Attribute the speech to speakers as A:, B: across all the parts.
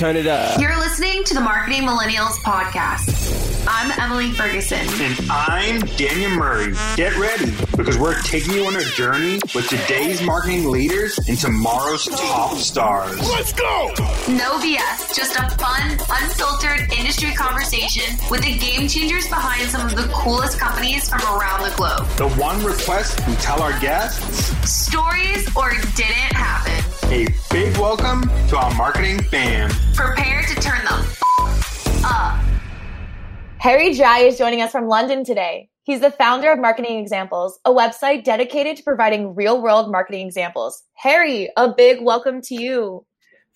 A: turn it up.
B: You're listening to the Marketing Millennials podcast. I'm Emily Ferguson.
C: And I'm Daniel Murray. Get ready because we're taking you on a journey with today's marketing leaders and tomorrow's top stars.
A: Let's go!
B: No BS, just a fun, unfiltered industry conversation with the game changers behind some of the coolest companies from around the globe.
C: The one request we tell our guests
B: stories or didn't happen.
C: A big welcome to our marketing fam.
B: Prepare to turn the f- up.
D: Harry Dry is joining us from London today. He's the founder of Marketing Examples, a website dedicated to providing real world marketing examples. Harry, a big welcome to you.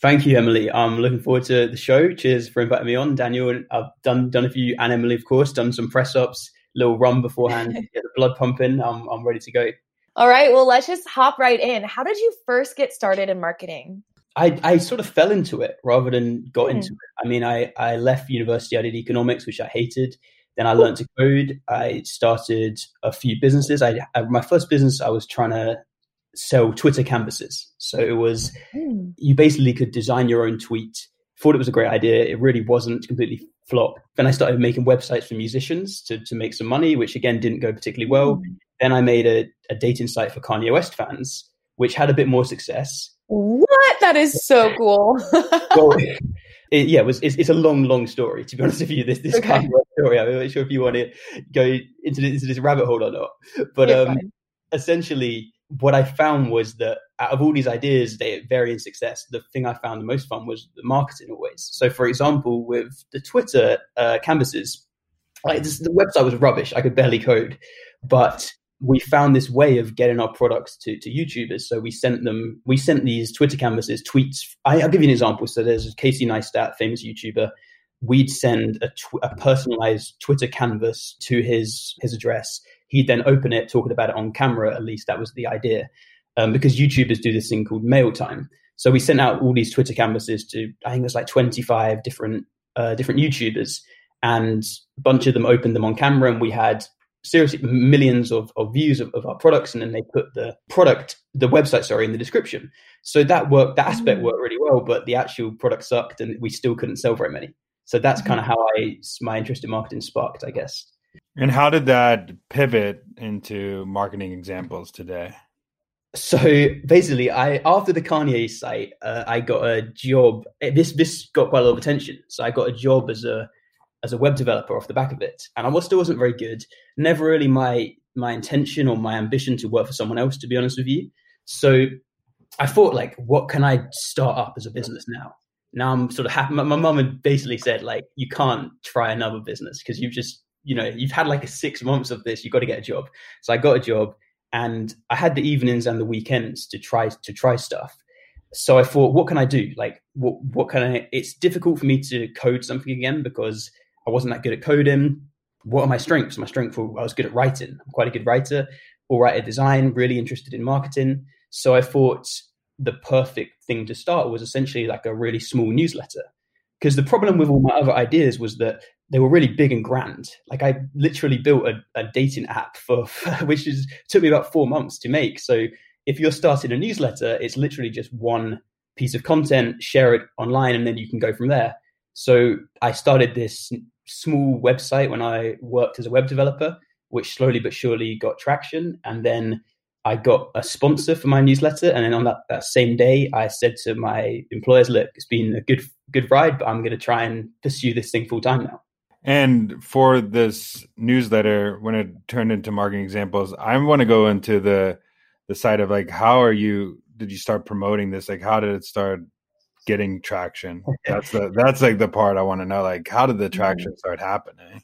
E: Thank you, Emily. I'm looking forward to the show. Cheers for inviting me on, Daniel. I've done done a few, and Emily, of course, done some press ups, little run beforehand, get the blood pumping. I'm I'm ready to go.
D: All right, well, let's just hop right in. How did you first get started in marketing?
E: I, I sort of fell into it rather than got mm. into it. I mean, I, I left university, I did economics, which I hated. Then I learned to code. I started a few businesses. I, I, my first business, I was trying to sell Twitter canvases. So it was mm. you basically could design your own tweet. Thought it was a great idea. It really wasn't completely flop. Then I started making websites for musicians to to make some money, which again didn't go particularly well. Mm. Then I made a, a dating site for Kanye West fans, which had a bit more success.
D: What? That is so cool. well,
E: it, yeah, it was. It's, it's, a long, long story. To be honest with you, this this okay. kind of story. I'm not sure if you want to go into this, into this rabbit hole or not. But um, essentially, what I found was that out of all these ideas, they vary in success. The thing I found the most fun was the marketing always. So, for example, with the Twitter uh, canvases, like this, the website was rubbish. I could barely code, but we found this way of getting our products to, to YouTubers. So we sent them, we sent these Twitter canvases, tweets. I, will give you an example. So there's Casey Neistat, famous YouTuber. We'd send a, tw- a personalized Twitter canvas to his his address. He'd then open it, talking about it on camera. At least that was the idea, um, because YouTubers do this thing called mail time. So we sent out all these Twitter canvases to I think there's like 25 different uh, different YouTubers, and a bunch of them opened them on camera, and we had seriously millions of, of views of, of, our products and then they put the product the website sorry in the description so that worked that aspect mm. worked really well but the actual product sucked and we still couldn't sell very many so that's mm-hmm. kind of how i my interest in marketing sparked i guess
F: and how did that pivot into marketing examples today
E: so basically i after the kanye site uh, i got a job this this got quite a lot of attention so i got a job as a as a web developer off the back of it. And I was, still wasn't very good. Never really my my intention or my ambition to work for someone else, to be honest with you. So I thought, like, what can I start up as a business now? Now I'm sort of happy. My, mom had basically said, like, you can't try another business because you've just, you know, you've had like a six months of this. You've got to get a job. So I got a job, and I had the evenings and the weekends to try to try stuff. So I thought, what can I do? Like, what what can I? It's difficult for me to code something again because I wasn't that good at coding. What are my strengths? My strength, were I was good at writing. I'm quite a good writer, or writer design, really interested in marketing. So I thought the perfect thing to start was essentially like a really small newsletter. Because the problem with all my other ideas was that they were really big and grand. Like I literally built a, a dating app for, which is took me about four months to make. So if you're starting a newsletter, it's literally just one piece of content, share it online, and then you can go from there. So I started this small website when I worked as a web developer, which slowly but surely got traction. And then I got a sponsor for my newsletter. And then on that, that same day, I said to my employers, look, it's been a good good ride, but I'm going to try and pursue this thing full time now.
F: And for this newsletter, when it turned into marketing examples, I want to go into the the side of like how are you did you start promoting this? Like how did it start getting traction? That's the that's like the part I want to know. Like, how did the mm-hmm. traction start happening?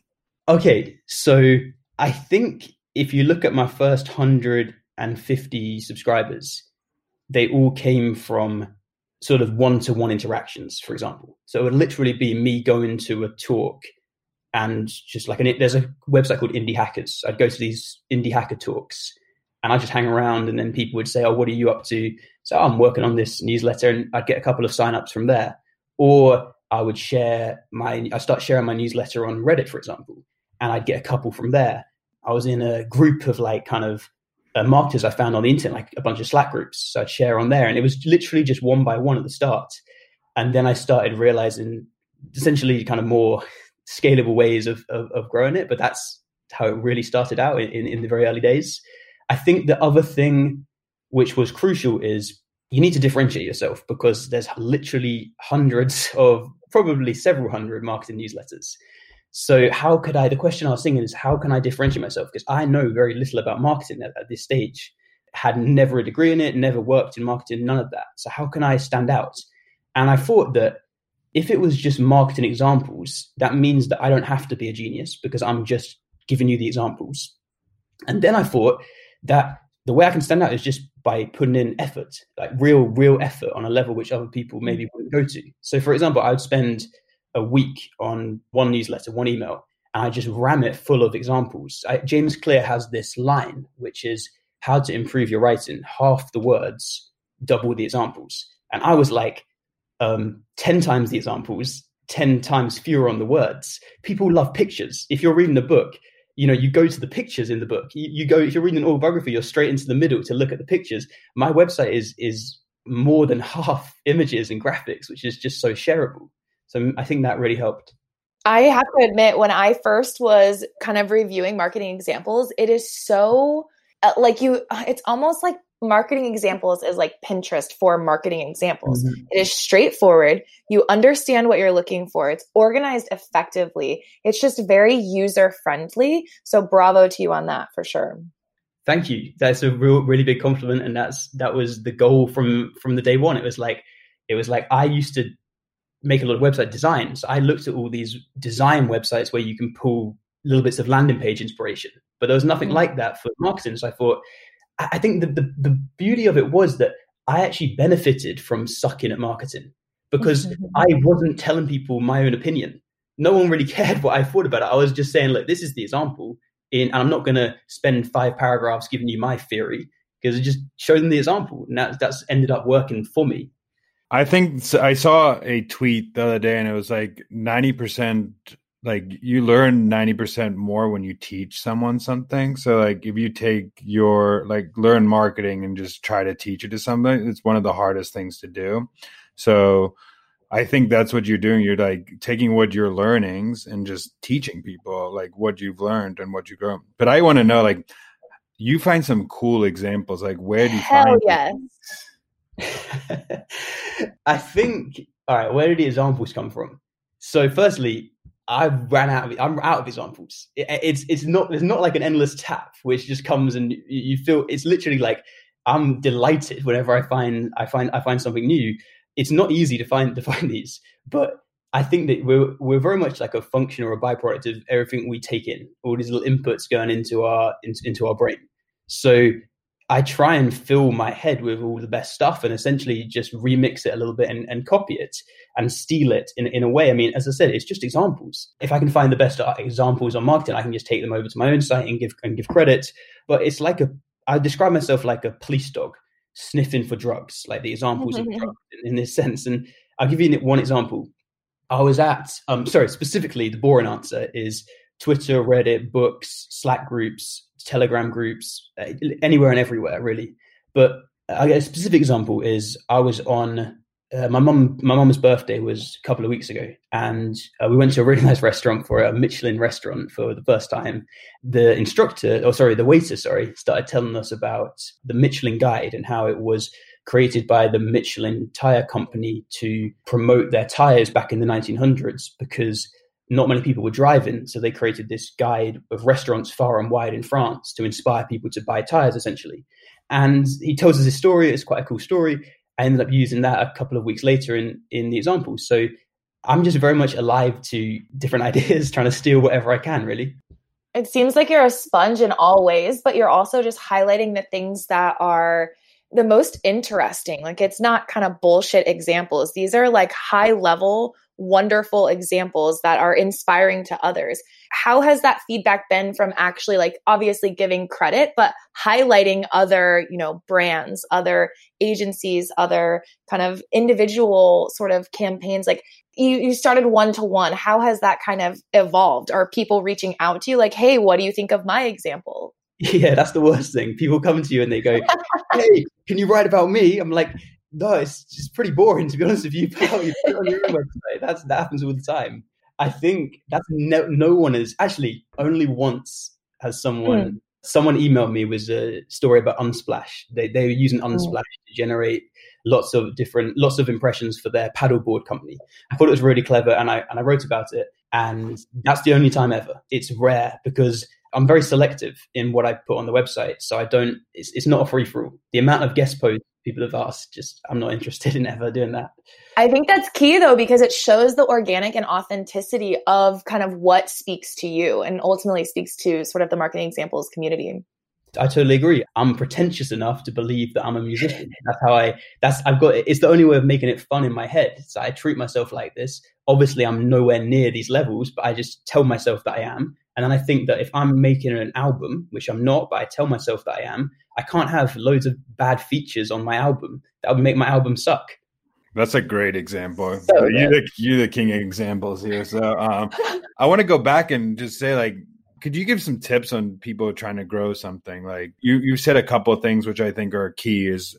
E: Okay, so I think if you look at my first hundred and fifty subscribers, they all came from sort of one to one interactions, for example. So it would literally be me going to a talk and just like, and there's a website called Indie Hackers. I'd go to these indie hacker talks and I just hang around and then people would say, Oh, what are you up to? So I'm working on this newsletter and I'd get a couple of signups from there. Or I would share my, I start sharing my newsletter on Reddit, for example, and I'd get a couple from there. I was in a group of like kind of uh, marketers I found on the internet, like a bunch of Slack groups. So I'd share on there. And it was literally just one by one at the start. and then I started realizing essentially kind of more scalable ways of, of, of growing it. But that's how it really started out in, in the very early days. I think the other thing which was crucial is you need to differentiate yourself because there's literally hundreds of probably several hundred marketing newsletters. So how could I? The question I was thinking is how can I differentiate myself? Because I know very little about marketing at, at this stage. Had never a degree in it, never worked in marketing, none of that. So how can I stand out? And I thought that if it was just marketing examples, that means that I don't have to be a genius because I'm just giving you the examples. And then I thought that the way I can stand out is just by putting in effort, like real, real effort on a level which other people maybe wouldn't go to. So, for example, I would spend a week on one newsletter, one email, and I just ram it full of examples. I, James Clear has this line, which is how to improve your writing, half the words, double the examples. And I was like, um, 10 times the examples, 10 times fewer on the words. People love pictures. If you're reading a book, you know, you go to the pictures in the book. You, you go, if you're reading an autobiography, you're straight into the middle to look at the pictures. My website is, is more than half images and graphics, which is just so shareable. So I think that really helped.
D: I have to admit, when I first was kind of reviewing marketing examples, it is so uh, like you, it's almost like marketing examples is like Pinterest for marketing examples. Mm-hmm. It is straightforward. You understand what you're looking for. It's organized effectively. It's just very user friendly. So bravo to you on that for sure.
E: Thank you. That's a real, really big compliment, and that's that was the goal from from the day one. It was like it was like I used to make a lot of website designs. I looked at all these design websites where you can pull little bits of landing page inspiration, but there was nothing mm-hmm. like that for marketing. So I thought I think the, the, the beauty of it was that I actually benefited from sucking at marketing because. I wasn't telling people my own opinion. No one really cared what I thought about it. I was just saying, look, this is the example, in, and I'm not going to spend five paragraphs giving you my theory because I just show them the example, and that, that's ended up working for me.
F: I think I saw a tweet the other day, and it was like ninety percent like you learn 90% more when you teach someone something. So like if you take your like learn marketing and just try to teach it to somebody it's one of the hardest things to do. So i think that's what you're doing. You're like taking what you're learnings and just teaching people like what you've learned and what you've grow but i want to know like you find some cool examples. Like where do you
D: Hell
F: find
D: yes.
E: I think all right where did the examples come from? So firstly I ran out of. I'm out of examples. It, it's it's not there's not like an endless tap which just comes and you feel it's literally like I'm delighted whenever I find I find I find something new. It's not easy to find to find these, but I think that we're we're very much like a function or a byproduct of everything we take in, all these little inputs going into our into our brain. So I try and fill my head with all the best stuff and essentially just remix it a little bit and, and copy it and steal it in, in a way. I mean, as I said, it's just examples. If I can find the best examples on marketing, I can just take them over to my own site and give and give credit. But it's like a I describe myself like a police dog sniffing for drugs, like the examples of drugs in, in this sense. And I'll give you one example. I was at, um, sorry, specifically the boring answer is Twitter, Reddit, books, Slack groups, Telegram groups, uh, anywhere and everywhere, really. But a specific example is I was on uh, my mum. My mum's birthday was a couple of weeks ago, and uh, we went to a really nice restaurant for a Michelin restaurant for the first time. The instructor, or sorry, the waiter, sorry, started telling us about the Michelin Guide and how it was created by the Michelin tire company to promote their tires back in the 1900s because not many people were driving. So they created this guide of restaurants far and wide in France to inspire people to buy tires, essentially. And he tells us his story. It's quite a cool story. I ended up using that a couple of weeks later in, in the example. So I'm just very much alive to different ideas, trying to steal whatever I can, really.
D: It seems like you're a sponge in all ways, but you're also just highlighting the things that are the most interesting. Like it's not kind of bullshit examples. These are like high level wonderful examples that are inspiring to others. How has that feedback been from actually like obviously giving credit, but highlighting other, you know, brands, other agencies, other kind of individual sort of campaigns? Like you, you started one to one. How has that kind of evolved? Are people reaching out to you like, hey, what do you think of my example?
E: Yeah, that's the worst thing. People come to you and they go, "Hey, can you write about me?" I'm like, no, it's just pretty boring to be honest with you. you put on your own website. That's that happens all the time. I think that's no no one is actually only once has someone mm. someone emailed me was a story about Unsplash. They they were using hmm. Unsplash mm. to generate lots of different lots of impressions for their paddleboard company. I thought it was really clever, and I and I wrote about it. And that's the only time ever. It's rare because I'm very selective in what I put on the website, so I don't. It's, it's not a free for all. The amount of guest posts people have asked, just I'm not interested in ever doing that.
D: I think that's key though because it shows the organic and authenticity of kind of what speaks to you, and ultimately speaks to sort of the marketing examples community.
E: I totally agree. I'm pretentious enough to believe that I'm a musician. That's how I. That's I've got. It's the only way of making it fun in my head. So I treat myself like this. Obviously, I'm nowhere near these levels, but I just tell myself that I am. And then I think that if I'm making an album, which I'm not, but I tell myself that I am, I can't have loads of bad features on my album. That would make my album suck.
F: That's a great example. So you're, the, you're the king of examples here. So um, I want to go back and just say, like, could you give some tips on people trying to grow something? Like you, you said a couple of things which I think are key. Is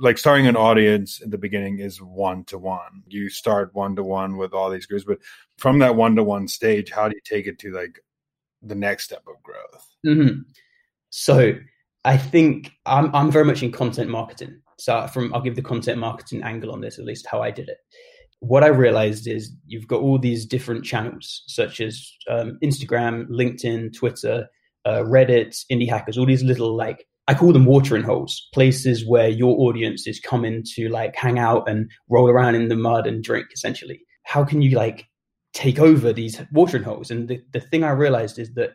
F: like starting an audience at the beginning is one to one. You start one to one with all these groups, but from that one to one stage, how do you take it to like the next step of growth?
E: Mm-hmm. So I think I'm I'm very much in content marketing. So from I'll give the content marketing angle on this, at least how I did it what I realized is you've got all these different channels, such as um, Instagram, LinkedIn, Twitter, uh, Reddit, Indie Hackers, all these little like I call them watering holes, places where your audience is coming to like hang out and roll around in the mud and drink. Essentially, how can you like take over these watering holes? And the, the thing I realized is that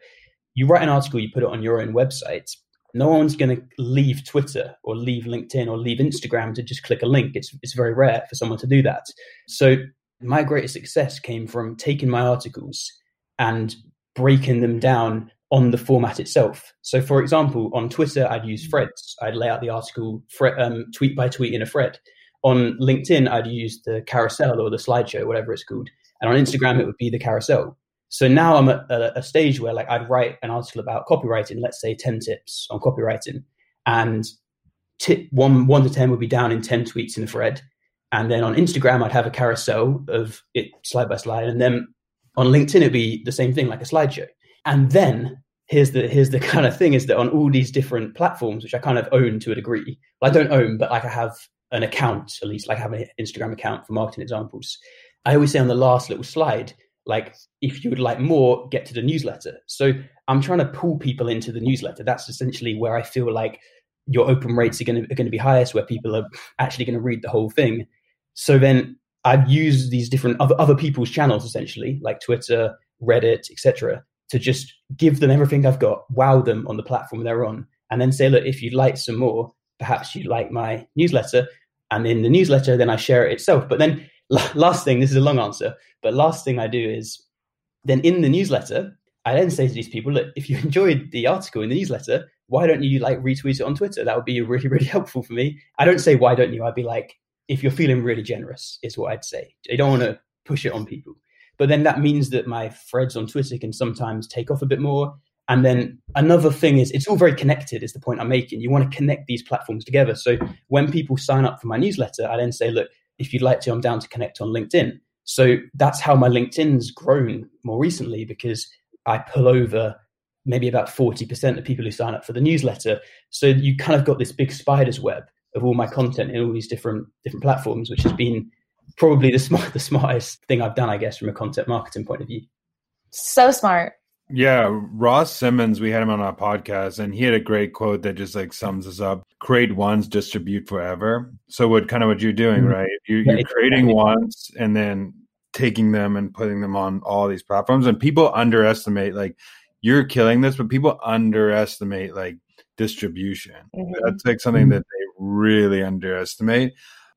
E: you write an article, you put it on your own website, no one's going to leave Twitter or leave LinkedIn or leave Instagram to just click a link. It's, it's very rare for someone to do that. So my greatest success came from taking my articles and breaking them down on the format itself. So, for example, on Twitter, I'd use threads. I'd lay out the article um, tweet by tweet in a thread. On LinkedIn, I'd use the carousel or the slideshow, whatever it's called. And on Instagram, it would be the carousel. So now I'm at a, a, stage where like I'd write an article about copywriting, let's say 10 tips on copywriting. And tip one, one to 10 would be down in 10 tweets in the thread. And then on Instagram, I'd have a carousel of it slide by slide. And then on LinkedIn, it'd be the same thing, like a slideshow. And then here's the here's the kind of thing is that on all these different platforms, which I kind of own to a degree, well, I don't own, but like I have an account, at least like I have an Instagram account for marketing examples. I always say on the last little slide, like if you would like more get to the newsletter. So i'm trying to pull people into the newsletter. That's essentially where i feel like your open rates are going to, are going to be highest where people are actually going to read the whole thing. So then i've used these different other, other people's channels essentially like twitter reddit etc to just give them everything i've got wow them on the platform they're on and then say look if you'd like some more perhaps you'd like my newsletter and in the newsletter then i share it itself. But then last thing, this is a long answer, but last thing I do is then in the newsletter, I then say to these people, look, if you enjoyed the article in the newsletter, why don't you like retweet it on Twitter? That would be really, really helpful for me. I don't say why don't you? I'd be like, if you're feeling really generous, is what I'd say. I don't want to push it on people. But then that means that my threads on Twitter can sometimes take off a bit more. And then another thing is it's all very connected, is the point I'm making. You want to connect these platforms together. So when people sign up for my newsletter, I then say, look, if you'd like to, I'm down to connect on LinkedIn. So that's how my LinkedIn's grown more recently because I pull over maybe about 40% of people who sign up for the newsletter. So you kind of got this big spider's web of all my content in all these different different platforms, which has been probably the smart the smartest thing I've done, I guess, from a content marketing point of view.
D: So smart.
F: Yeah, Ross Simmonds, we had him on our podcast, and he had a great quote that just like sums us up: "Create once, distribute forever." So, what kind of what you're doing, mm-hmm. right? You, you're creating once, and then taking them and putting them on all these platforms. And people underestimate, like, you're killing this, but people underestimate like distribution. Mm-hmm. That's like something mm-hmm. that they really underestimate.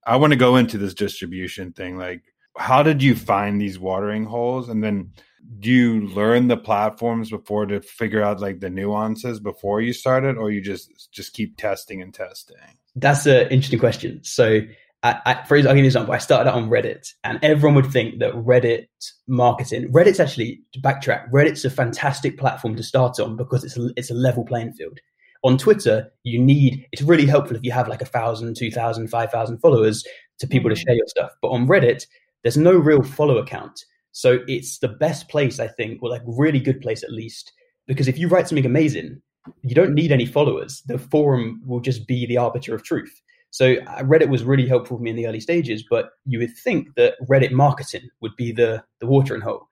F: I want to go into this distribution thing. Like, how did you find these watering holes, and then? Do you learn the platforms before to figure out like the nuances before you start it or you just just keep testing and testing
E: that's an interesting question so I, I, for example, I'll give you an example. I started out on Reddit, and everyone would think that Reddit marketing, Reddit's actually to backtrack. Reddit's a fantastic platform to start on because it's a, it's a level playing field. on Twitter, you need, it's really helpful if you have like a thousand, two thousand, five thousand followers to people to
D: Mhm.
E: share your stuff. But on Reddit, there's no real follow count. So it's the best place, I think, or like really good place at least. Because if you write something amazing, you don't need any followers. The forum will just be the arbiter of truth. So uh, Reddit was really helpful for me in the early stages, but you would think that Reddit marketing would be the the watering hole,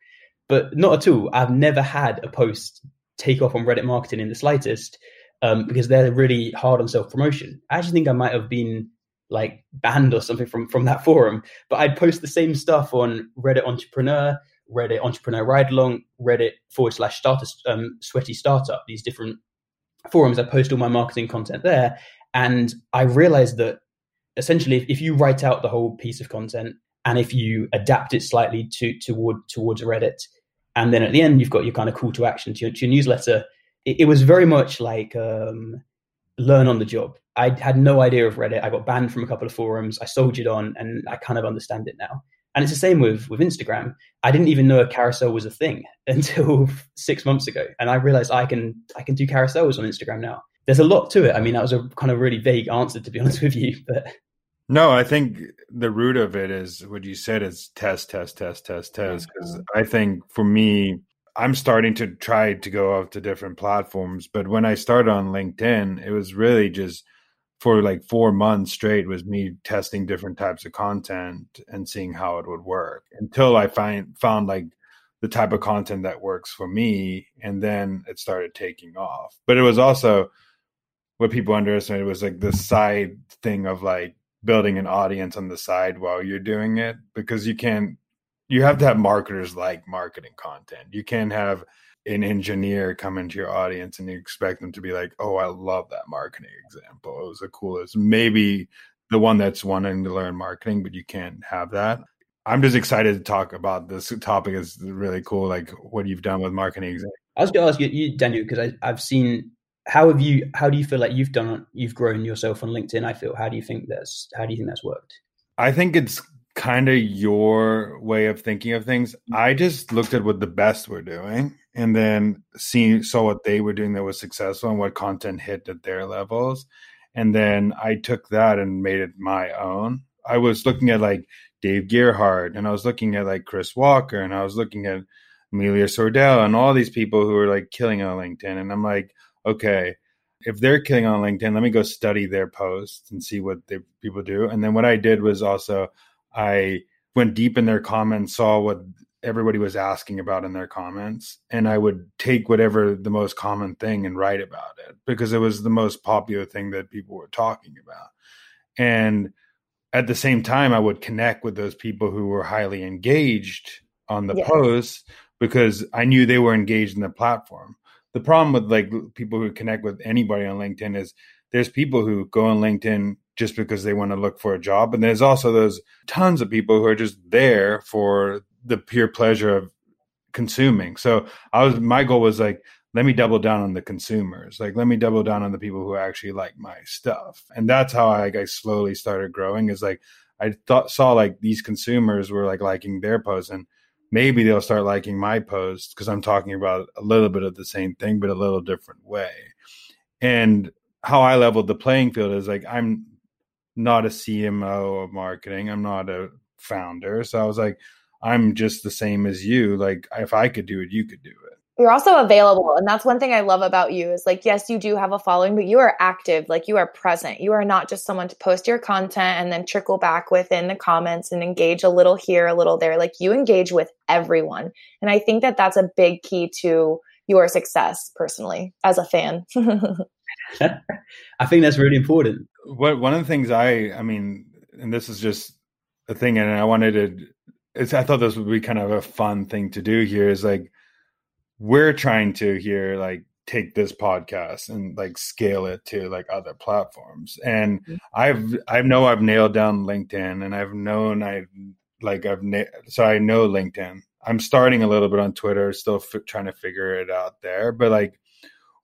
E: but not at all. I've never had a post take off on Reddit marketing in the slightest um, because they're really hard on self promotion. I actually think I might have been like banned or something from from that forum, but I'd post the same stuff on Reddit Entrepreneur, Reddit Entrepreneur Ride Along, Reddit forward slash starter um, sweaty startup. These different forums. I post all my marketing content there, and I realized that essentially, if, if you write out the whole piece of content and if you adapt it slightly to toward towards Reddit, and then at the end you've got your kind of call to action to your, to your newsletter. It, it was very much like um, learn on the job. I had no idea of Reddit. I got banned from a couple of forums. I soldiered on, and I kind of understand it now. And it's the same with with Instagram. I didn't even know a carousel was a thing until six months ago, and I realized I can I can do carousels on Instagram now. There's a lot to it. I mean, that was a kind of really vague answer, to be honest with you, but
F: No, I think the root of it is what you said is test, test, test, test, test. Because I think for me, I'm starting to try to go off to different platforms. But when I started on LinkedIn, it was really just for like four months straight was me testing different types of content and seeing how it would work until I find found like the type of content that works for me and then it started taking off. But it was also what people underestimated was like the side thing of like building an audience on the side while you're doing it because you can't you have to have marketers like marketing content. You can't have an engineer come into your audience and you expect them to be like, "Oh, I love that marketing example. It was the coolest." Maybe the one that's wanting to learn marketing, but you can't have that. I'm just excited to talk about this topic. It's really cool, like what you've done with marketing.
E: I was going to ask you, you Daniel, because I've seen how have you how do you feel like you've done you've grown yourself on LinkedIn? I feel how do you think that's how do you think that's worked?
F: I think it's kind of your way of thinking of things. Mm. I just looked at what the best were doing and then see saw what they were doing that was successful and what content hit at their levels. And then I took that and made it my own. I was looking at like Dave Gerhardt and I was looking at like Chris Walker and I was looking at Amelia Sordell and all these people who are like killing on LinkedIn. And I'm like, okay, if they're killing on LinkedIn, let me go study their posts and see what they, people do. And then what I did was also I went deep in their comments, saw what everybody was asking about in their comments, and I would take whatever the most common thing and write about it because it was the most popular thing that people were talking about. And at the same time, I would connect with those people who were highly engaged on the
D: Yeah.
F: posts because I knew they were engaged in the platform. The problem with like people who connect with anybody on LinkedIn is there's people who go on LinkedIn just because they want to look for a job. And there's also those tons of people who are just there for the pure pleasure of consuming. So I was my goal was like, let me double down on the consumers. Like let me double down on the people who actually like my stuff. And that's how I, I slowly started growing is like I thought saw like these consumers were like liking their posts and maybe they'll start liking my post because I'm talking about a little bit of the same thing, but a little different way. And how I leveled the playing field is like I'm not a CMO of marketing. I'm not a founder. So I was like, I'm just the same as you. Like if I could do it, you could do it.
D: You're also available. And that's one thing I love about you is like, yes, you do have a following, but you are active. Like you are present. You are not just someone to post your content and then trickle back within the comments and engage a little here, a little there. Like you engage with everyone. And I think that that's a big key to your success personally as a fan.
E: I think that's really important.
F: What one of the things I, I mean, and this is just a thing, and I wanted to, it's, I thought this would be kind of a fun thing to do here is like, we're trying to here, like, take this podcast and like scale it to like other platforms. And I've, I know I've nailed down LinkedIn and I've known I, like, I've, na- so I know LinkedIn. I'm starting a little bit on Twitter, still f- trying to figure it out there, but like,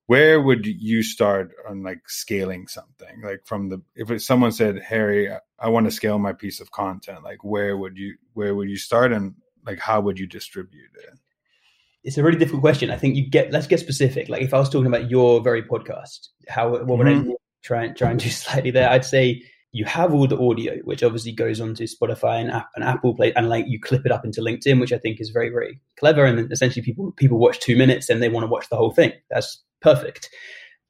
F: where would you start on like scaling something like from the if someone said harry i want to scale my piece of content like where would you where would you start and like how would you distribute it
E: it's a really difficult question. I think you get let's get specific. Like if I was talking about your very podcast, how what would mm-hmm. I try and try and do slightly there? I'd say you have all the audio, which obviously goes onto Spotify and, App, and Apple Play, and like you clip it up into LinkedIn, which I think is very very clever. And essentially, people people watch two minutes and they want to watch the whole thing. That's perfect.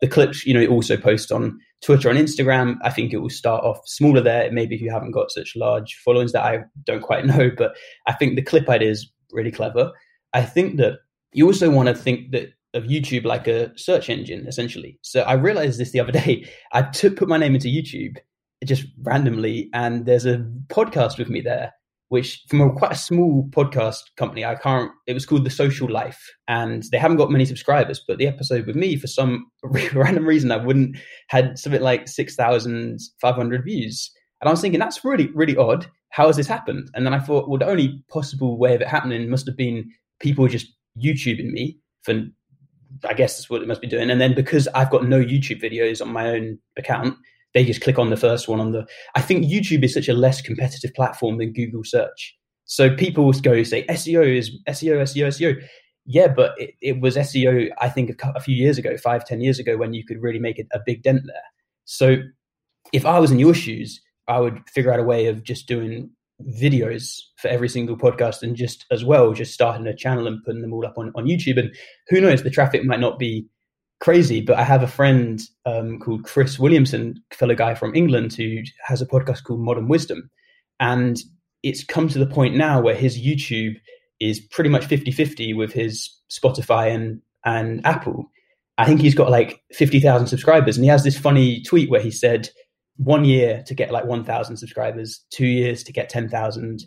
E: The clips, you know, it also posts on Twitter and Instagram. I think it will start off smaller there. Maybe if you haven't got such large followings that I don't quite know, but I think the clip idea is really clever. I think that you also want to think that of YouTube like a search engine, essentially. So I realized this the other day. I took put my name into YouTube just randomly, and there's a podcast with me there, which from a quite a small podcast company. I can't. It was called The Social Life, and they haven't got many subscribers. But the episode with me, for some random reason, I wouldn't had something like six thousand five hundred views, and I was thinking that's really really odd. How has this happened? And then I thought, well, the only possible way of it happening must have been people just YouTubing me for I guess that's what it must be doing. And then because I've got no YouTube videos on my own account, they just click on the first one on the. I think YouTube is such a less competitive platform than Google search. So people go say SEO is SEO, SEO, SEO. Yeah, but it, it was SEO, I think, a, a, few years ago, five, ten years ago, when you could really make a, a big dent there. So if I was in your shoes, I would figure out a way of just doing videos for every single podcast and just as well just starting a channel and putting them all up on, on youtube and who knows the traffic might not be crazy but i have a friend um, called chris williamson fellow guy from england who has a podcast called modern wisdom. And it's come to the point now where his youtube is pretty much 50-50 with his spotify and and apple. I think he's got like 50000 subscribers and he has this funny tweet where he said one year to get like 1,000 subscribers, two years to get 10,000,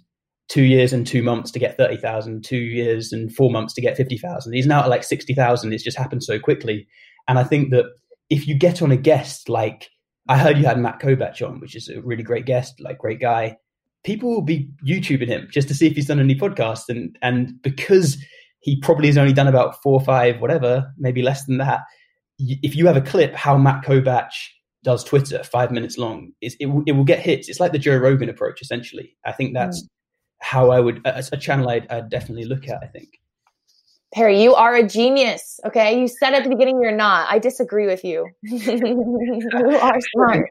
E: two years and two months to get 30,000, two years and four months to get 50,000. He's now at like 60,000. It's just happened so quickly. And I think that if you get on a guest, like I heard you had Matt Kobach on, which is a really great guest, like great guy, people will be YouTubing him just to see if he's done any podcasts. And, and because he probably has only done about four or five, whatever, maybe less than that. If you have a clip how Matt Kobach does Twitter five minutes long, it, it, will get hits. It's like the Joe Rogan approach, essentially. I think that's mm. How I would, a, a channel I'd, I'd definitely look at, I think.
D: Harry, you are a genius. Okay. You said at the beginning you're not. I disagree with you. you are smart.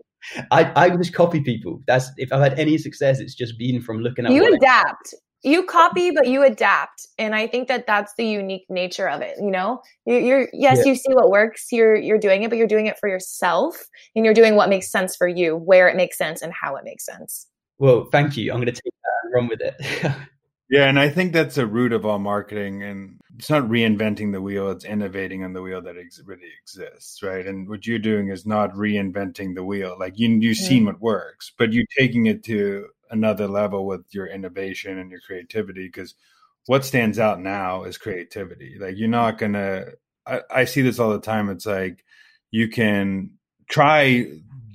E: I, I just copy people. That's if I've had any success, it's just been from looking at.
D: You adapt you copy but you adapt and i think that that's the unique nature of it you know you're, you're yes yeah. you see what works you're you're doing it but you're doing it for yourself and you're doing what makes sense for you where it makes sense and how it makes sense
E: well thank you i'm going to take run with it.
F: Yeah and i think that's a root of all marketing and it's not reinventing the wheel it's innovating on the wheel that ex- really exists right? And what you're doing is not reinventing the wheel like you you've seen mm. what works but you're taking it to another level with your innovation and your creativity because what stands out now is creativity. Like you're not gonna I, I, see this all the time it's like you can try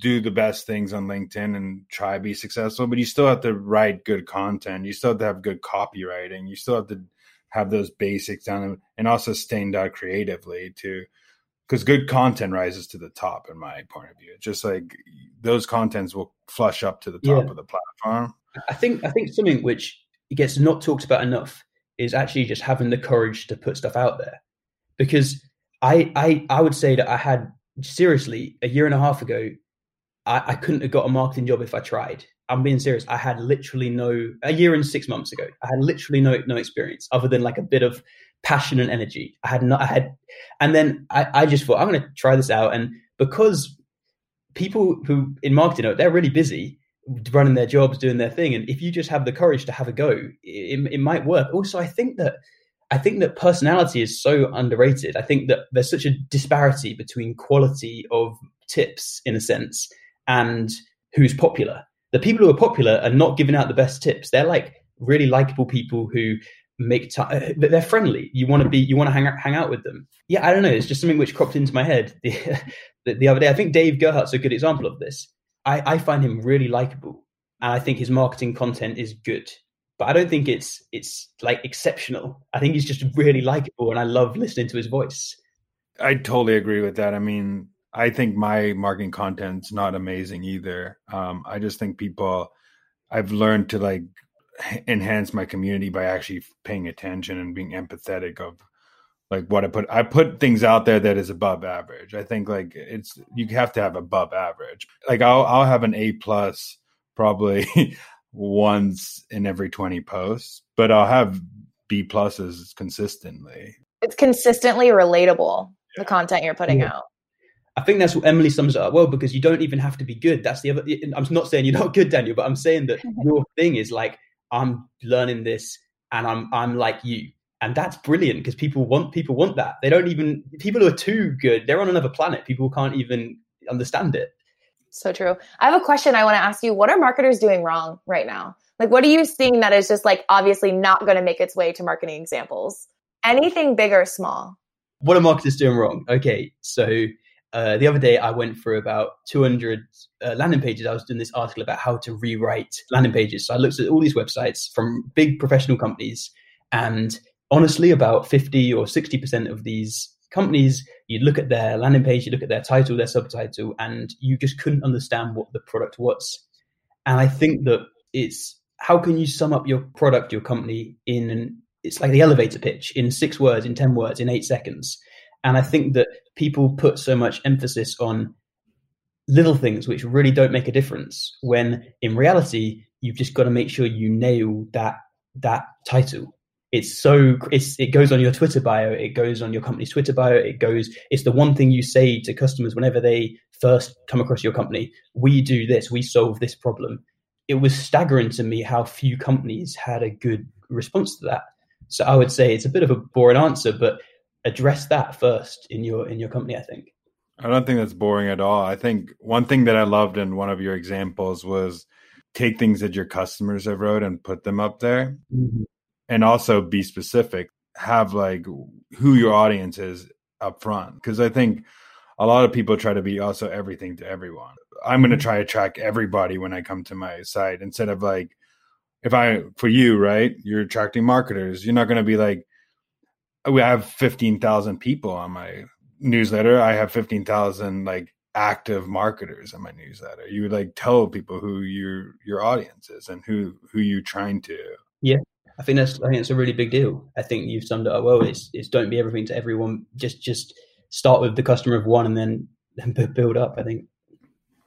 F: do the best things on linkedin and try to be successful but you still have to write good content you still have to have good copywriting you still have to have those basics down and also stand out creatively to because good content rises to the top in my point of view. just like those contents will flush up to the top yeah. of the platform.
E: I think I think something which gets not talked about enough is actually just having the courage to put stuff out there. Because I I I would say that I had seriously a year and a half ago, I, I couldn't have got a marketing job if I tried. I'm being serious. I had literally no a year and six months ago. I had literally no no experience other than like a bit of passion and energy. I had not, I had, and then I, I just thought, I'm going to try this out. And because people who in marketing, they're really busy running their jobs, doing their thing. And if you just have the courage to have a go, it, it might work. Also, I think that, I think that personality is so underrated. I think that there's such a disparity between quality of tips in a sense and who's popular. The people who are popular are not giving out the best tips. They're like really likable people who make time uh, they're friendly. You want to be you want to hang out hang out with them. Yeah i don't know. It's just something which cropped into my head the, the, the other day. I think dave gerhardt's a good example of this. I i find him really likable and i think his marketing content is good. But i don't think it's it's like exceptional. I think he's just really likable and i love listening to his voice.
F: I totally agree with that. I mean i think my marketing content's not amazing either um i just think people i've learned to like enhance my community by actually paying attention and being empathetic of like what I put. I put things out there that is above average. I think like it's you have to have above average. Like I'll I'll have an A plus probably once in every twenty posts, but I'll have B pluses consistently.
D: It's consistently relatable the content you're putting yeah. out.
E: I think that's what Emily sums it up well because you don't even have to be good. That's the other. I'm not saying you're not good, Daniel, but I'm saying that your thing is like I'm learning this and I'm I'm like you and that's brilliant because people want people want that. They don't even people who are too good. They're on another planet. People can't even understand it.
D: So true. I have a question I want to ask you. What are marketers doing wrong right now? Like, what are you seeing that is just like obviously not going to make its way to marketing examples? Anything big or small?
E: What are marketers doing wrong? Okay, so uh, the other day I went through about 200 uh, landing pages. I was doing this article about how to rewrite landing pages. So I looked at all these websites from big professional companies and honestly, about 50 or 60% of these companies, you look at their landing page, you look at their title, their subtitle, and you just couldn't understand what the product was. And I think that it's how can you sum up your product, your company in it's like the elevator pitch in six words, in 10 words, in eight seconds. And I think that people put so much emphasis on little things which really don't make a difference when in reality, you've just got to make sure you nail that that title. It's so it's it goes on your twitter bio it goes on your company's twitter bio it goes it's the one thing you say to customers whenever they first come across your company we do this we solve this problem. It was staggering to me how few companies had a good response to that. So i would say it's a bit of a boring answer but address that first in your in your company i think.
F: I don't think that's boring at all. I think one thing that i loved in one of your examples was take things that your customers have wrote and put them up there mm-hmm. and also be specific. Have like who your audience is up front. Because i think a lot of people try to be also everything to everyone. I'm going to try to track everybody when i come to my site instead of like if i for you right you're attracting marketers you're not going to be like we have 15,000 people on my newsletter i have 15,000 like active marketers in my newsletter you would like tell people who your your audience is and who who you're trying to
E: yeah I think that's I think it's a really big deal. I think you've summed it up well. It's it's don't be everything to everyone. Just just start with the customer of one and then, then build up. I think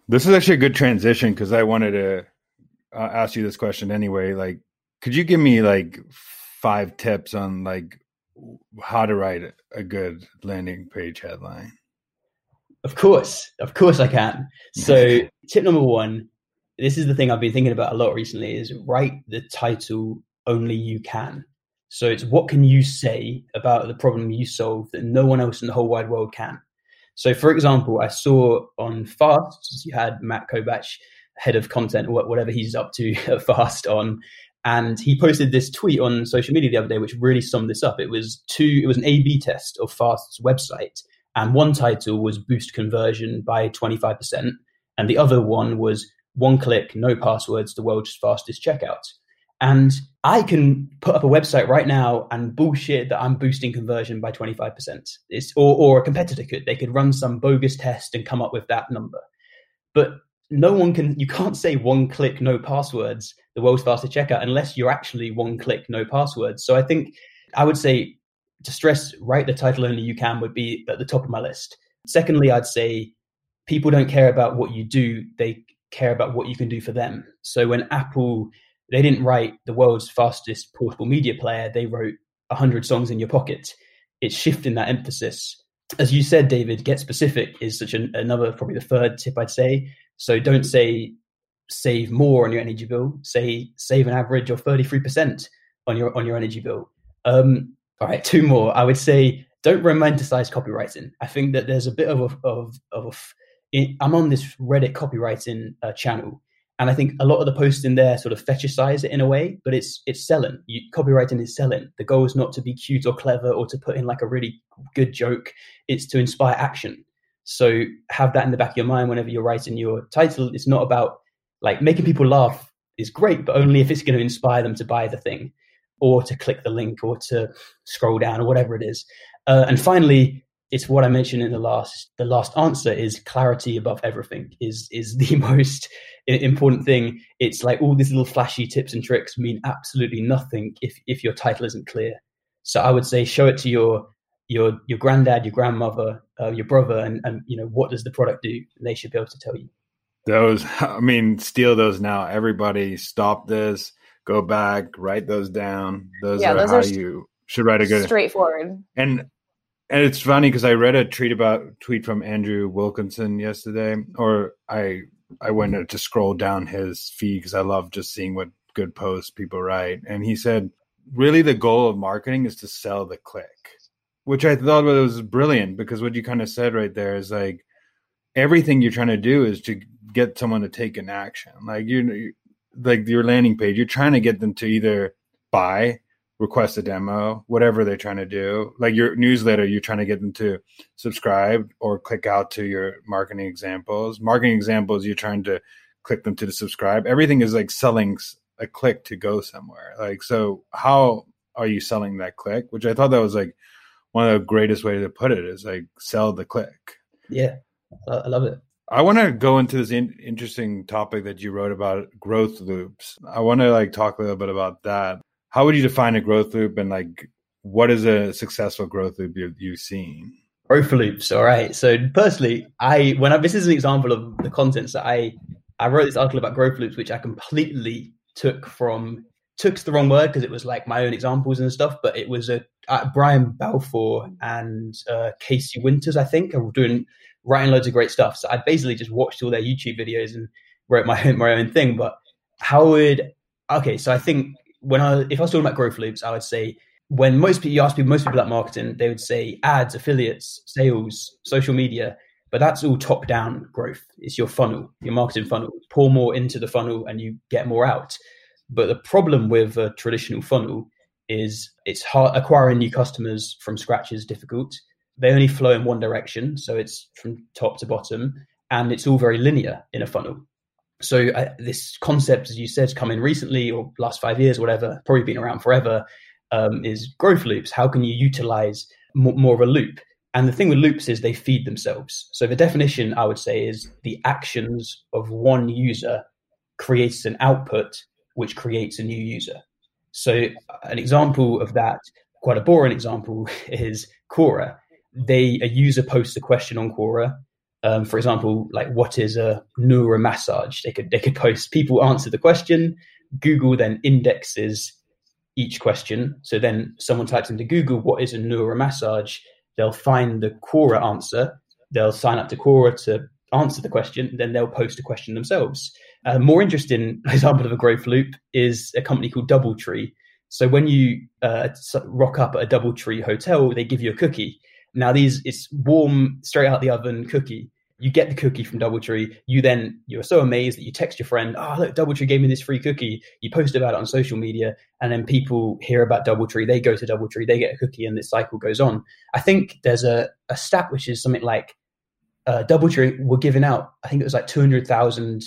F: this is actually a good transition because I wanted to uh, ask you this question anyway. Like, could you give me like five tips on like how to write a good landing page headline?
E: Of course, of course I can. So tip number one, this is the thing I've been thinking about a lot recently: is write the title only you can. So it's what can you say about the problem you solve that no one else in the whole wide world can. So, for example, I saw on Fast, you had Matt Kobach, head of content, whatever he's up to at Fast on, and he posted this tweet on social media the other day, which really summed this up. It was two, it was an A/B test of Fast's website, and one title was boost conversion by twenty five percent, and the other one was one click, no passwords, the world's fastest checkout. And I can put up a website right now and bullshit that I'm boosting conversion by 25%. It's, or, or a competitor could. They could run some bogus test and come up with that number. But no one can, you can't say one click, no passwords, the world's fastest checkout, unless you're actually one click, no passwords. So I think I would say to stress, write the title only you can would be at the top of my list. Secondly, I'd say people don't care about what you do, they care about what you can do for them. So when Apple they didn't write the world's fastest portable media player. They wrote 100 songs in your pocket. It's shifting that emphasis. As you said, David, get specific is such an, another, probably the third tip I'd say. So don't say save more on your energy bill. Say save an average of 33% on your on your energy bill. Um, all right, two more. I would say don't romanticize copywriting. I think that there's a bit of a, of of a, I'm on this Reddit copywriting uh, channel, and I think a lot of the posts in there sort of fetishize it in a way, but it's it's selling. You, copywriting is selling. The goal is not to be cute or clever or to put in like a really good joke. It's to inspire action. So have that in the back of your mind whenever you're writing your title. It's not about like making people laugh is great, but only if it's going to inspire them to buy the thing or to click the link or to scroll down or whatever it is. Uh, and finally, it's what I mentioned in the last the last answer is clarity above everything is is the most important thing. It's like all these little flashy tips and tricks mean absolutely nothing if if your title isn't clear. So I would say show it to your your your granddad, your grandmother, uh, your brother, and and you know what does the product do? And they should be able to tell you.
F: Those, I mean, steal those now. Everybody, stop this. Go back, write those down. Those
D: Yeah,
F: are
D: those
F: how
D: are
F: you should write a good.
D: Straightforward.
F: And and it's funny because I read a tweet about tweet from Andrew Wilkinson yesterday, or I I went to scroll down his feed because I love just seeing what good posts people write, and he said, really the goal of marketing is to sell the click, which I thought was brilliant because what you kind of said right there is like everything you're trying to do is to get someone to take an action, like you like your landing page, you're trying to get them to either buy request a demo, whatever they're trying to do. Like your newsletter, you're trying to get them to subscribe or click out to your marketing examples. Marketing examples, you're trying to click them to the subscribe. Everything is like selling a click to go somewhere. Like, so how are you selling that click? Which I thought that was like one of the greatest ways to put it is like sell the click.
E: Yeah, I love it.
F: I want to go into this in- interesting topic that you wrote about growth loops. I want to like talk a little bit about that how would you define a growth loop and like what is a successful growth loop you, you've seen
E: growth loops all right so personally i when i this is an example of the contents that i i wrote this article about growth loops which i completely took from took's the wrong word because it was like my own examples and stuff but it was a uh, brian balfour and uh, casey winters i think are doing writing loads of great stuff so i basically just watched all their youtube videos and wrote my my own thing but how would okay so i think when I if I was talking about growth loops, I would say when most people you ask people, most people at marketing, they would say ads, affiliates, sales, social media, but that's all top down growth. It's your funnel, your marketing funnel. Pour more into the funnel and you get more out. But the problem with a traditional funnel is it's hard acquiring new customers from scratch is difficult. They only flow in one direction, so it's from top to bottom, and it's all very linear in a funnel so uh, this concept, as you said, come in recently or last five years, whatever, probably been around forever, um, is growth loops. How can you utilize more, more of a loop? And the thing with loops is they feed themselves. So the definition I would say is the actions of one user creates an output which creates a new user. So an example of that, quite a boring example, is Quora. They a user posts a question on Quora um, for example, like what is a neuromassage? They could they could post people answer the question. Google then indexes each question. So then someone types into Google what is a neuromassage. They'll find the Quora answer. They'll sign up to Quora to answer the question. Then they'll post a question themselves. A more interesting example of a growth loop is a company called DoubleTree. So when you uh, rock up at a DoubleTree hotel, they give you a cookie. Now these it's warm, straight out the oven cookie you get the cookie from Doubletree. You then you're so amazed that you text your friend, "Oh, look, Doubletree gave me this free cookie." You post about it on social media, and then people hear about Doubletree. They go to Doubletree, they get a cookie, and this cycle goes on. I think there's a, a stat which is something like uh, Doubletree were giving out. I think it was like two hundred thousand.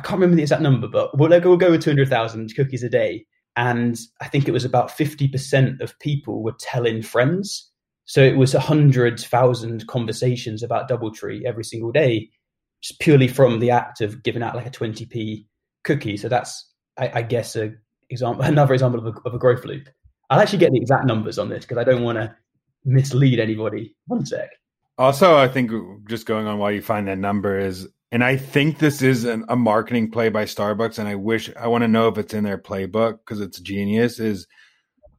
E: I can't remember the exact number, but we'll, we'll go with two hundred thousand cookies a day. And I think it was about fifty percent of people were telling friends so it was a hundred thousand conversations about DoubleTree every single day, just purely from the act of giving out like a 20p cookie. So that's, I, I guess, a example, another example of a, of a growth loop. I'll actually get the exact numbers on this because I don't want to mislead anybody. One sec.
F: Also, I think just going on why you find that number is, and I think this is an, a marketing play by Starbucks, and I wish I want to know if it's in their playbook because it's genius. Is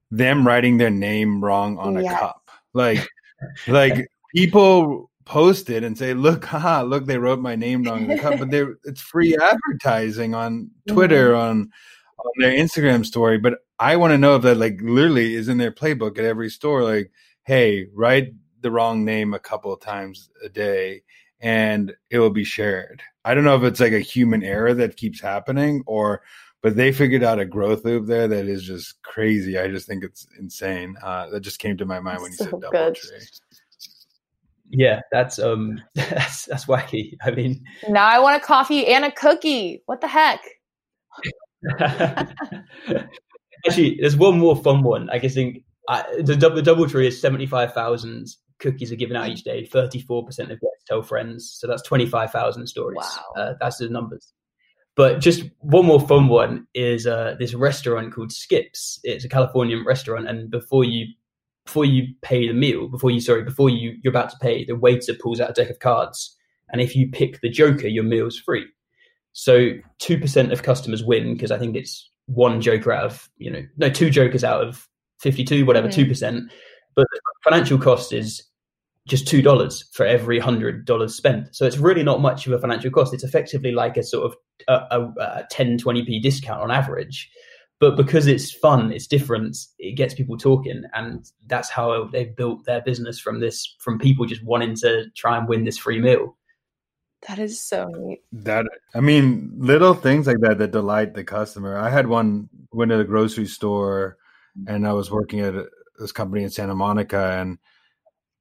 F: them writing their name wrong on a cup like, like people post it and say, "Look, haha, look, they wrote my name wrong in the cup," but they're it's free advertising on Twitter mm-hmm. on on their Instagram story. But I want to know if that like literally is in their playbook at every store. Like, hey, write the wrong name a couple of times a day, and it will be shared. I don't know if it's like a human error that keeps happening or but they figured out a growth loop there that is just crazy. I just think it's insane. Uh, that just came to my mind when you so said double good. tree.
E: Yeah, that's um, that's that's wacky. I mean,
D: now I want a coffee and a cookie. What the heck?
E: Actually, there's one more fun one. I guess think uh, the, the double tree is seventy five thousand cookies are given out each day. Thirty four percent of guests tell friends, so that's twenty five thousand stories. Wow, uh, that's the numbers. But just one more fun one is uh, this restaurant called Skips. It's a Californian restaurant, and before you before you pay the meal, before you sorry, before you you're about to pay, the waiter pulls out a deck of cards, and if you pick the Joker, your meal's free. So two percent of customers win because I think it's one Joker out of you know no two Jokers out of fifty two, whatever two mm. percent. But the financial cost is just two dollars for every hundred dollars spent. So it's really not much of a financial cost. It's effectively like a sort of a, a, a 10, 20p discount on average. But because it's fun, it's different. It gets people talking, and that's how they've built their business from this, from people just wanting to try and win this free meal.
D: That is so neat.
F: That I mean, little things like that that delight the customer. I had one went to the grocery store, and I was working at this company in Santa Monica, and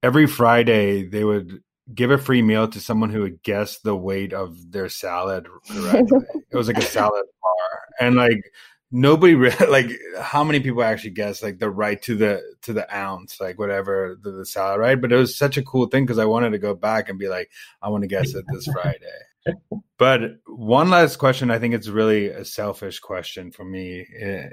F: every Friday they would give a free meal to someone who would guess the weight of their salad correctly. it was like a salad bar, and like nobody really like how many people actually guess like the right to the to the ounce like whatever the, the salad right? But it was such a cool thing because i wanted to go back and be like i want to guess it this friday. But one last question i think it's really a selfish question for me eh,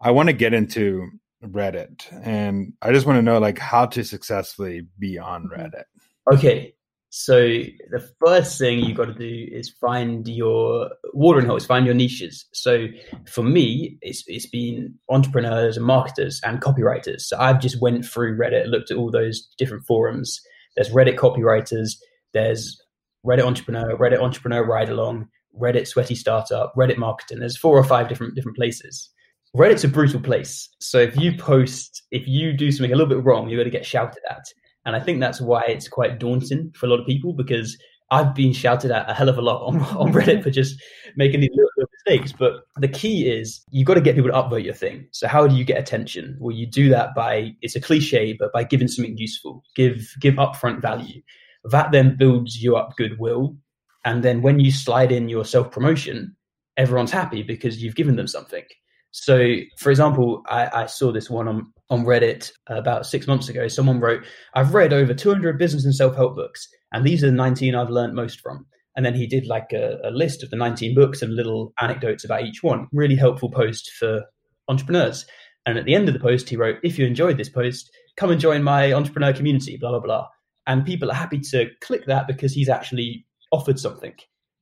F: i want to get into Reddit, and I just want to know like how to successfully be on mm-hmm. Reddit.
E: Okay, so the first thing you got to do is find your watering holes, find your niches. So for me, it's it's been entrepreneurs and marketers and copywriters. So I've just went through Reddit, looked at all those different forums. There's Reddit copywriters, there's Reddit entrepreneur, Reddit entrepreneur ride along, Reddit sweaty startup, Reddit marketing. There's four or five different different places. Reddit's a brutal place. So if you post, if you do something a little bit wrong, you're going to get shouted at. And I think that's why it's quite daunting for a lot of people because I've been shouted at a hell of a lot on, on Reddit for just making these little, little mistakes. But the key is you've got to get people to upvote your thing. So how do you get attention? Well, you do that by it's a cliche, but by giving something useful, give give upfront value. That then builds you up goodwill. And then when you slide in your self promotion, everyone's happy because you've given them something. So, for example, I, I, saw this one on, on Reddit about six months ago. Someone wrote, I've read over 200 business and self help books, and these are the 19 I've learned most from. And then he did like a, a, list of the 19 books and little anecdotes about each one. Really helpful post for entrepreneurs. And at the end of the post, he wrote, If you enjoyed this post, come and join my entrepreneur community, blah, blah, blah. And people are happy to click that because he's actually offered something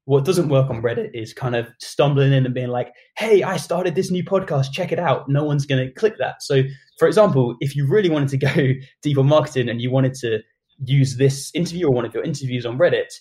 E: what doesn't work on Reddit is kind of stumbling in and being like, hey, I started this new podcast, check it out. No one's going to click that. So, for example, if you really wanted to go deep on marketing and you wanted to use this interview or one of your interviews on Reddit,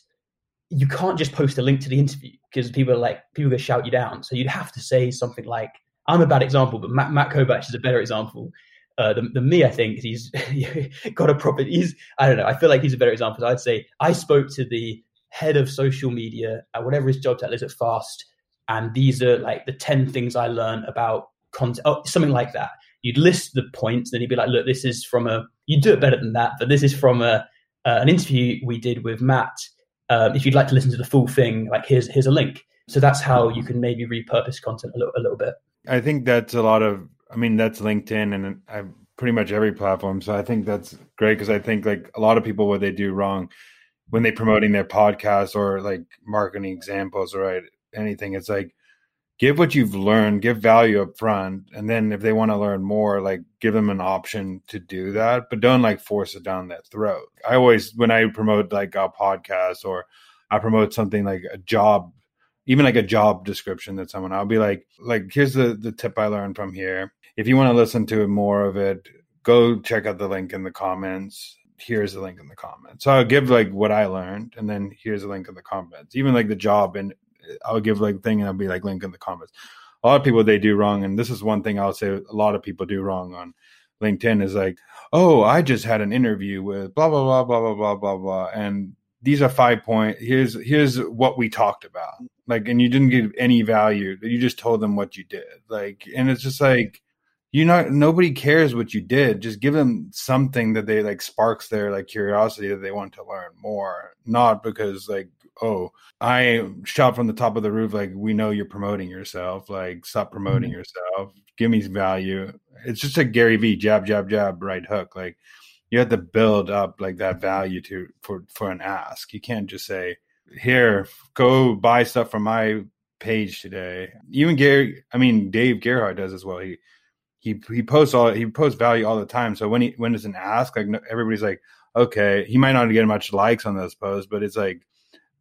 E: you can't just post a link to the interview because people are like, people to shout you down. So you'd have to say something like, I'm a bad example, but Matt, Matt Kobach is a better example. Uh, than, than, me, I think he's got a proper. He's I don't know. I feel like he's a better example. I'd say I spoke to the head of social media at whatever his job title is at Fast, and these are like the ten things I learned about content, oh, something like that. You'd list the points, then he'd be like, "Look, this is from a. you'd do it better than that, but this is from a uh, an interview we did with Matt. Um, if you'd like to listen to the full thing, like here's here's a link. So that's how you can maybe repurpose content a little a little bit.
F: I think that's a lot of. I mean, that's LinkedIn and I pretty much every platform. So I think that's great because I think like a lot of people what they do wrong when they promoting their podcast or like marketing examples or right, anything it's like give what you've learned give value up front and then if they want to learn more like give them an option to do that but don't like force it down their throat. I always when i promote like a podcast or i promote something like a job even like a job description that someone i'll be like like here's the the tip i learned from here. If you want to listen to more of it go check out the link in the comments here's the link in the comments. So I'll give like what I learned, and then here's a link in the comments. Even like the job, and uh, I'll give like thing, and I'll be like link in the comments. A lot of people they do wrong, and this is one thing I'll say a lot of people do wrong on LinkedIn is like, oh, I just had an interview with blah blah blah blah blah blah blah blah, and these are five point. Here's here's what we talked about. Like, and you didn't give any value. You just told them what you did. Like, and it's just like you know nobody cares what you did. Just give them something that they like sparks their like curiosity that they want to learn more. Not because like oh i shot from the top of the roof like we know you're promoting yourself. Like stop promoting mm-hmm. yourself. Give me some value. It's just a gary vee jab jab jab right hook. Like you have to build up like that value to for for an ask. You can't just say here go buy stuff from my page today. Even gary i mean dave gerhardt does as well. He he he posts all he posts value all the time. So when he when it's an ask, like everybody's like, okay, he might not get much likes on those posts, but it's like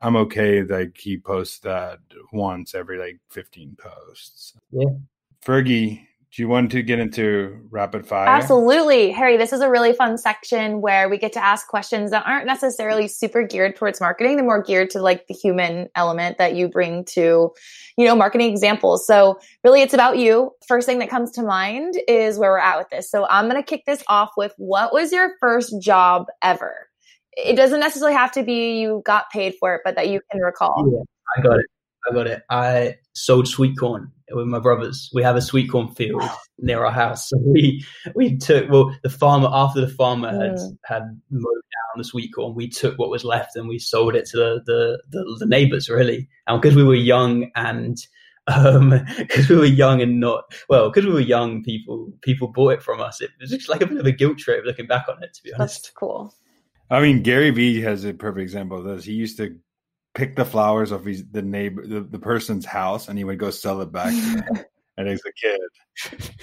F: I'm okay. Like he posts that once every like 15 posts.
E: Yeah.
F: Fergie, do you want to get into rapid fire?
D: Absolutely. Harry, this is a really fun section where we get to ask questions that aren't necessarily super geared towards marketing. They're more geared to like the human element that you bring to, you know, marketing examples. So really it's about you. First thing that comes to mind is where we're at with this. So I'm going to kick this off with what was your first job ever? It doesn't necessarily have to be you got paid for it, but that you can recall.
E: Oh, yeah, I got it. I got it. I sold sweet corn with my brothers. We have a sweet corn field near our house. So we we took well the farmer after the farmer had mm. had mowed down the sweet corn, we took what was left and we sold it to the the, the, the neighbors really. And because we were young and um because we were young and not well because we were young people people bought it from us it was just like a bit of a guilt trip looking back on it to be honest
D: that's cool
F: i mean gary vee has a perfect example of this he used to pick the flowers off his, the neighbor, the, the person's house, and he would go sell it back and as a kid,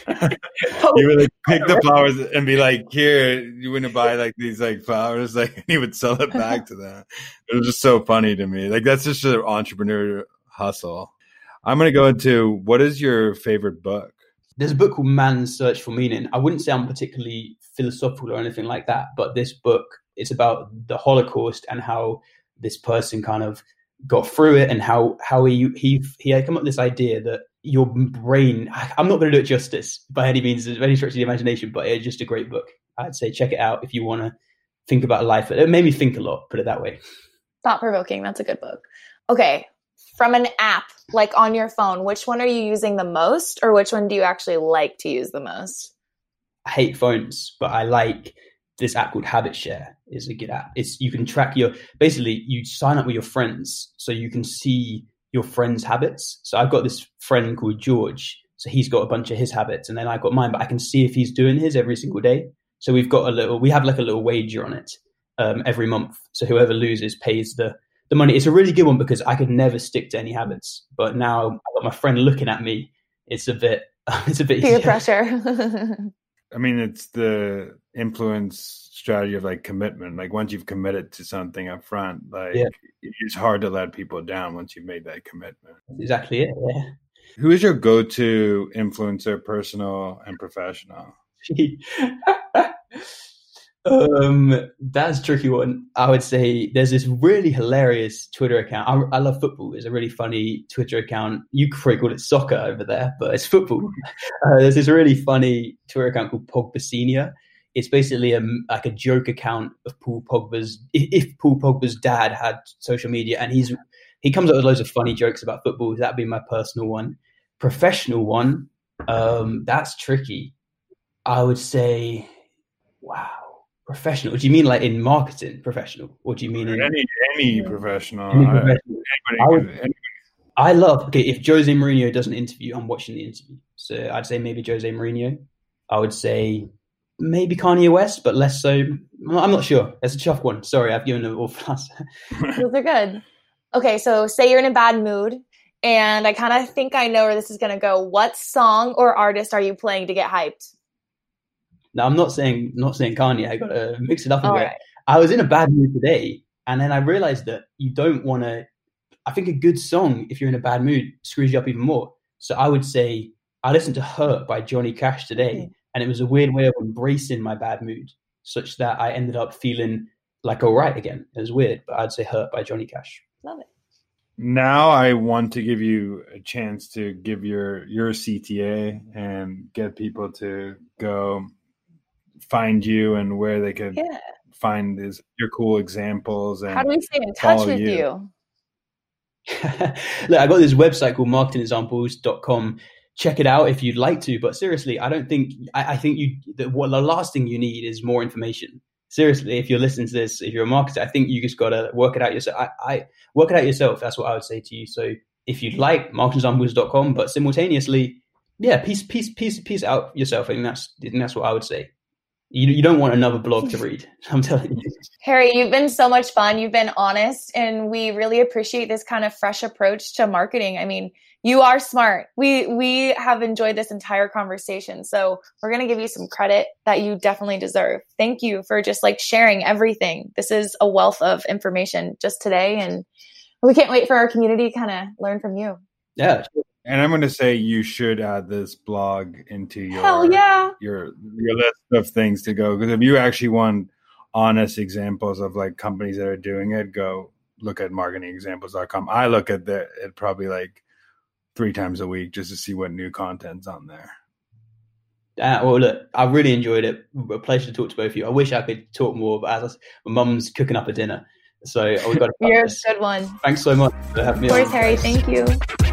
F: oh, he would like pick the flowers and be like, "Here, you want to buy like these like flowers." Like he would sell it back to them. It was just so funny to me. Like that's just an entrepreneur hustle. I'm gonna go into what is your favorite book?
E: There's a book called Man's Search for Meaning. I wouldn't say I'm particularly philosophical or anything like that, but this book it's about the Holocaust and how this person kind of got through it and how how he he he had come up with this idea that your brain i'm not going to do it justice by any means of any stretch of the imagination but it's just a great book. I'd say check it out if you want to think about life it made me think a lot put it that way.
D: Thought provoking that's a good book. Okay from an app like on your phone which one are you using the most or which one do you actually like to use the most?
E: I hate phones but i like this app called Habit Share is a good app. It's you can track your basically you sign up with your friends so you can see your friends' habits. So I've got this friend called George. So he's got a bunch of his habits and then I've got mine, but I can see if he's doing his every single day. So we've got a little we have like a little wager on it um, every month. So whoever loses pays the the money. It's a really good one because I could never stick to any habits. But now I've got my friend looking at me. It's a bit it's a bit
D: peer pressure.
F: I mean, it's the influence strategy of like commitment. Like once you've committed to something up front, like yeah. it's hard to let people down once you've made that commitment.
E: That's exactly it. Yeah.
F: Who is your go-to influencer, personal and professional?
E: Um, that's a tricky one. I would say there's this really hilarious Twitter account. I, I love football. It's a really funny Twitter account. You probably call it soccer over there, but it's football. Uh, there's this really funny Twitter account called Pogba Senior. It's basically a, like a joke account of Paul Pogba's. If, if Paul Pogba's dad had social media, and he's he comes up with loads of funny jokes about football. That'd be my personal one. Professional one. Um, that's tricky. I would say, wow professional? Do you mean like in marketing professional, or do you mean in
F: any any professional? Any professional.
E: I, I, would, I, love. Okay, if Jose Mourinho does an interview, I'm watching the interview. So I'd say maybe Jose Mourinho. I would say maybe Kanye West, but less so. I'm not sure. It's a tough one. Sorry, I've given an awful answer.
D: Those are good. Okay, so say you're in a bad mood, and I kind of think I know where this is going to go. What song or artist are you playing to get hyped?
E: Now I'm not saying not saying Kanye. I got to mix it up a All bit. Right. I was in a bad mood today, and then I realized that you don't want to. I think a good song, if you're in a bad mood, screws you up even more. So I would say I listened to "Hurt" by Johnny Cash today, mm. and it was a weird way of embracing my bad mood, such that I ended up feeling like all right again. It was weird, but I'd say "Hurt" by Johnny Cash.
D: Love it.
F: Now I want to give you a chance to give your your CTA and get people to go find you and where they could yeah. find these your cool examples and
D: how do we stay in touch with you? you?
E: Look, I got this website called marketingexamples.com. Check it out if you'd like to. But seriously, I don't think I, I think you the, what the last thing you need is more information. Seriously, if you're listening to this, if you're a marketer, I think you just gotta work it out yourself. I, I work it out yourself. That's what I would say to you. So if you'd like marketingexamples.com, but simultaneously, yeah, piece piece piece piece out yourself. I think that's I think that's what I would say. You, you don't want another blog to read. I'm telling you.
D: Harry, you've been so much fun. You've been honest, and we really appreciate this kind of fresh approach to marketing. I mean, you are smart. We we have enjoyed this entire conversation, so we're gonna give you some credit that you definitely deserve. Thank you for just like sharing everything. This is a wealth of information just today, and we can't wait for our community to kind of learn from you.
E: Yeah.
F: And I'm going to say you should add this blog into your
D: Hell yeah.
F: your your list of things to go because if you actually want honest examples of like companies that are doing it, go look at marketingexamples.com. I look at the, it probably like three times a week just to see what new content's on there.
E: Uh, well, look, I really enjoyed it. A pleasure to talk to both of you. I wish I could talk more, but as I, my mum's cooking up a dinner, so we've got.
D: You're a good one.
E: Thanks so much for having me.
D: Of course,
E: on.
D: Harry. Thank you.